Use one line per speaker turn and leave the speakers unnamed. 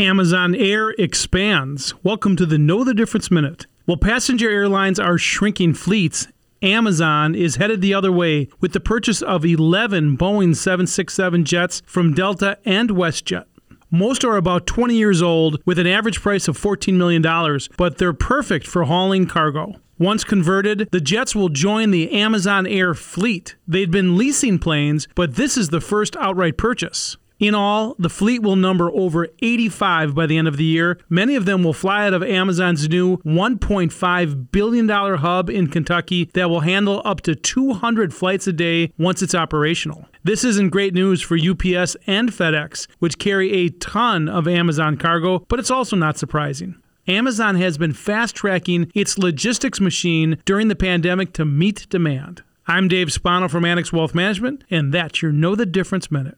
Amazon Air expands. Welcome to the Know the Difference Minute. While passenger airlines are shrinking fleets, Amazon is headed the other way with the purchase of 11 Boeing 767 jets from Delta and WestJet. Most are about 20 years old with an average price of $14 million, but they're perfect for hauling cargo. Once converted, the jets will join the Amazon Air fleet. They'd been leasing planes, but this is the first outright purchase. In all, the fleet will number over 85 by the end of the year. Many of them will fly out of Amazon's new $1.5 billion hub in Kentucky that will handle up to 200 flights a day once it's operational. This isn't great news for UPS and FedEx, which carry a ton of Amazon cargo, but it's also not surprising. Amazon has been fast tracking its logistics machine during the pandemic to meet demand. I'm Dave Spano from Annex Wealth Management, and that's your Know the Difference Minute.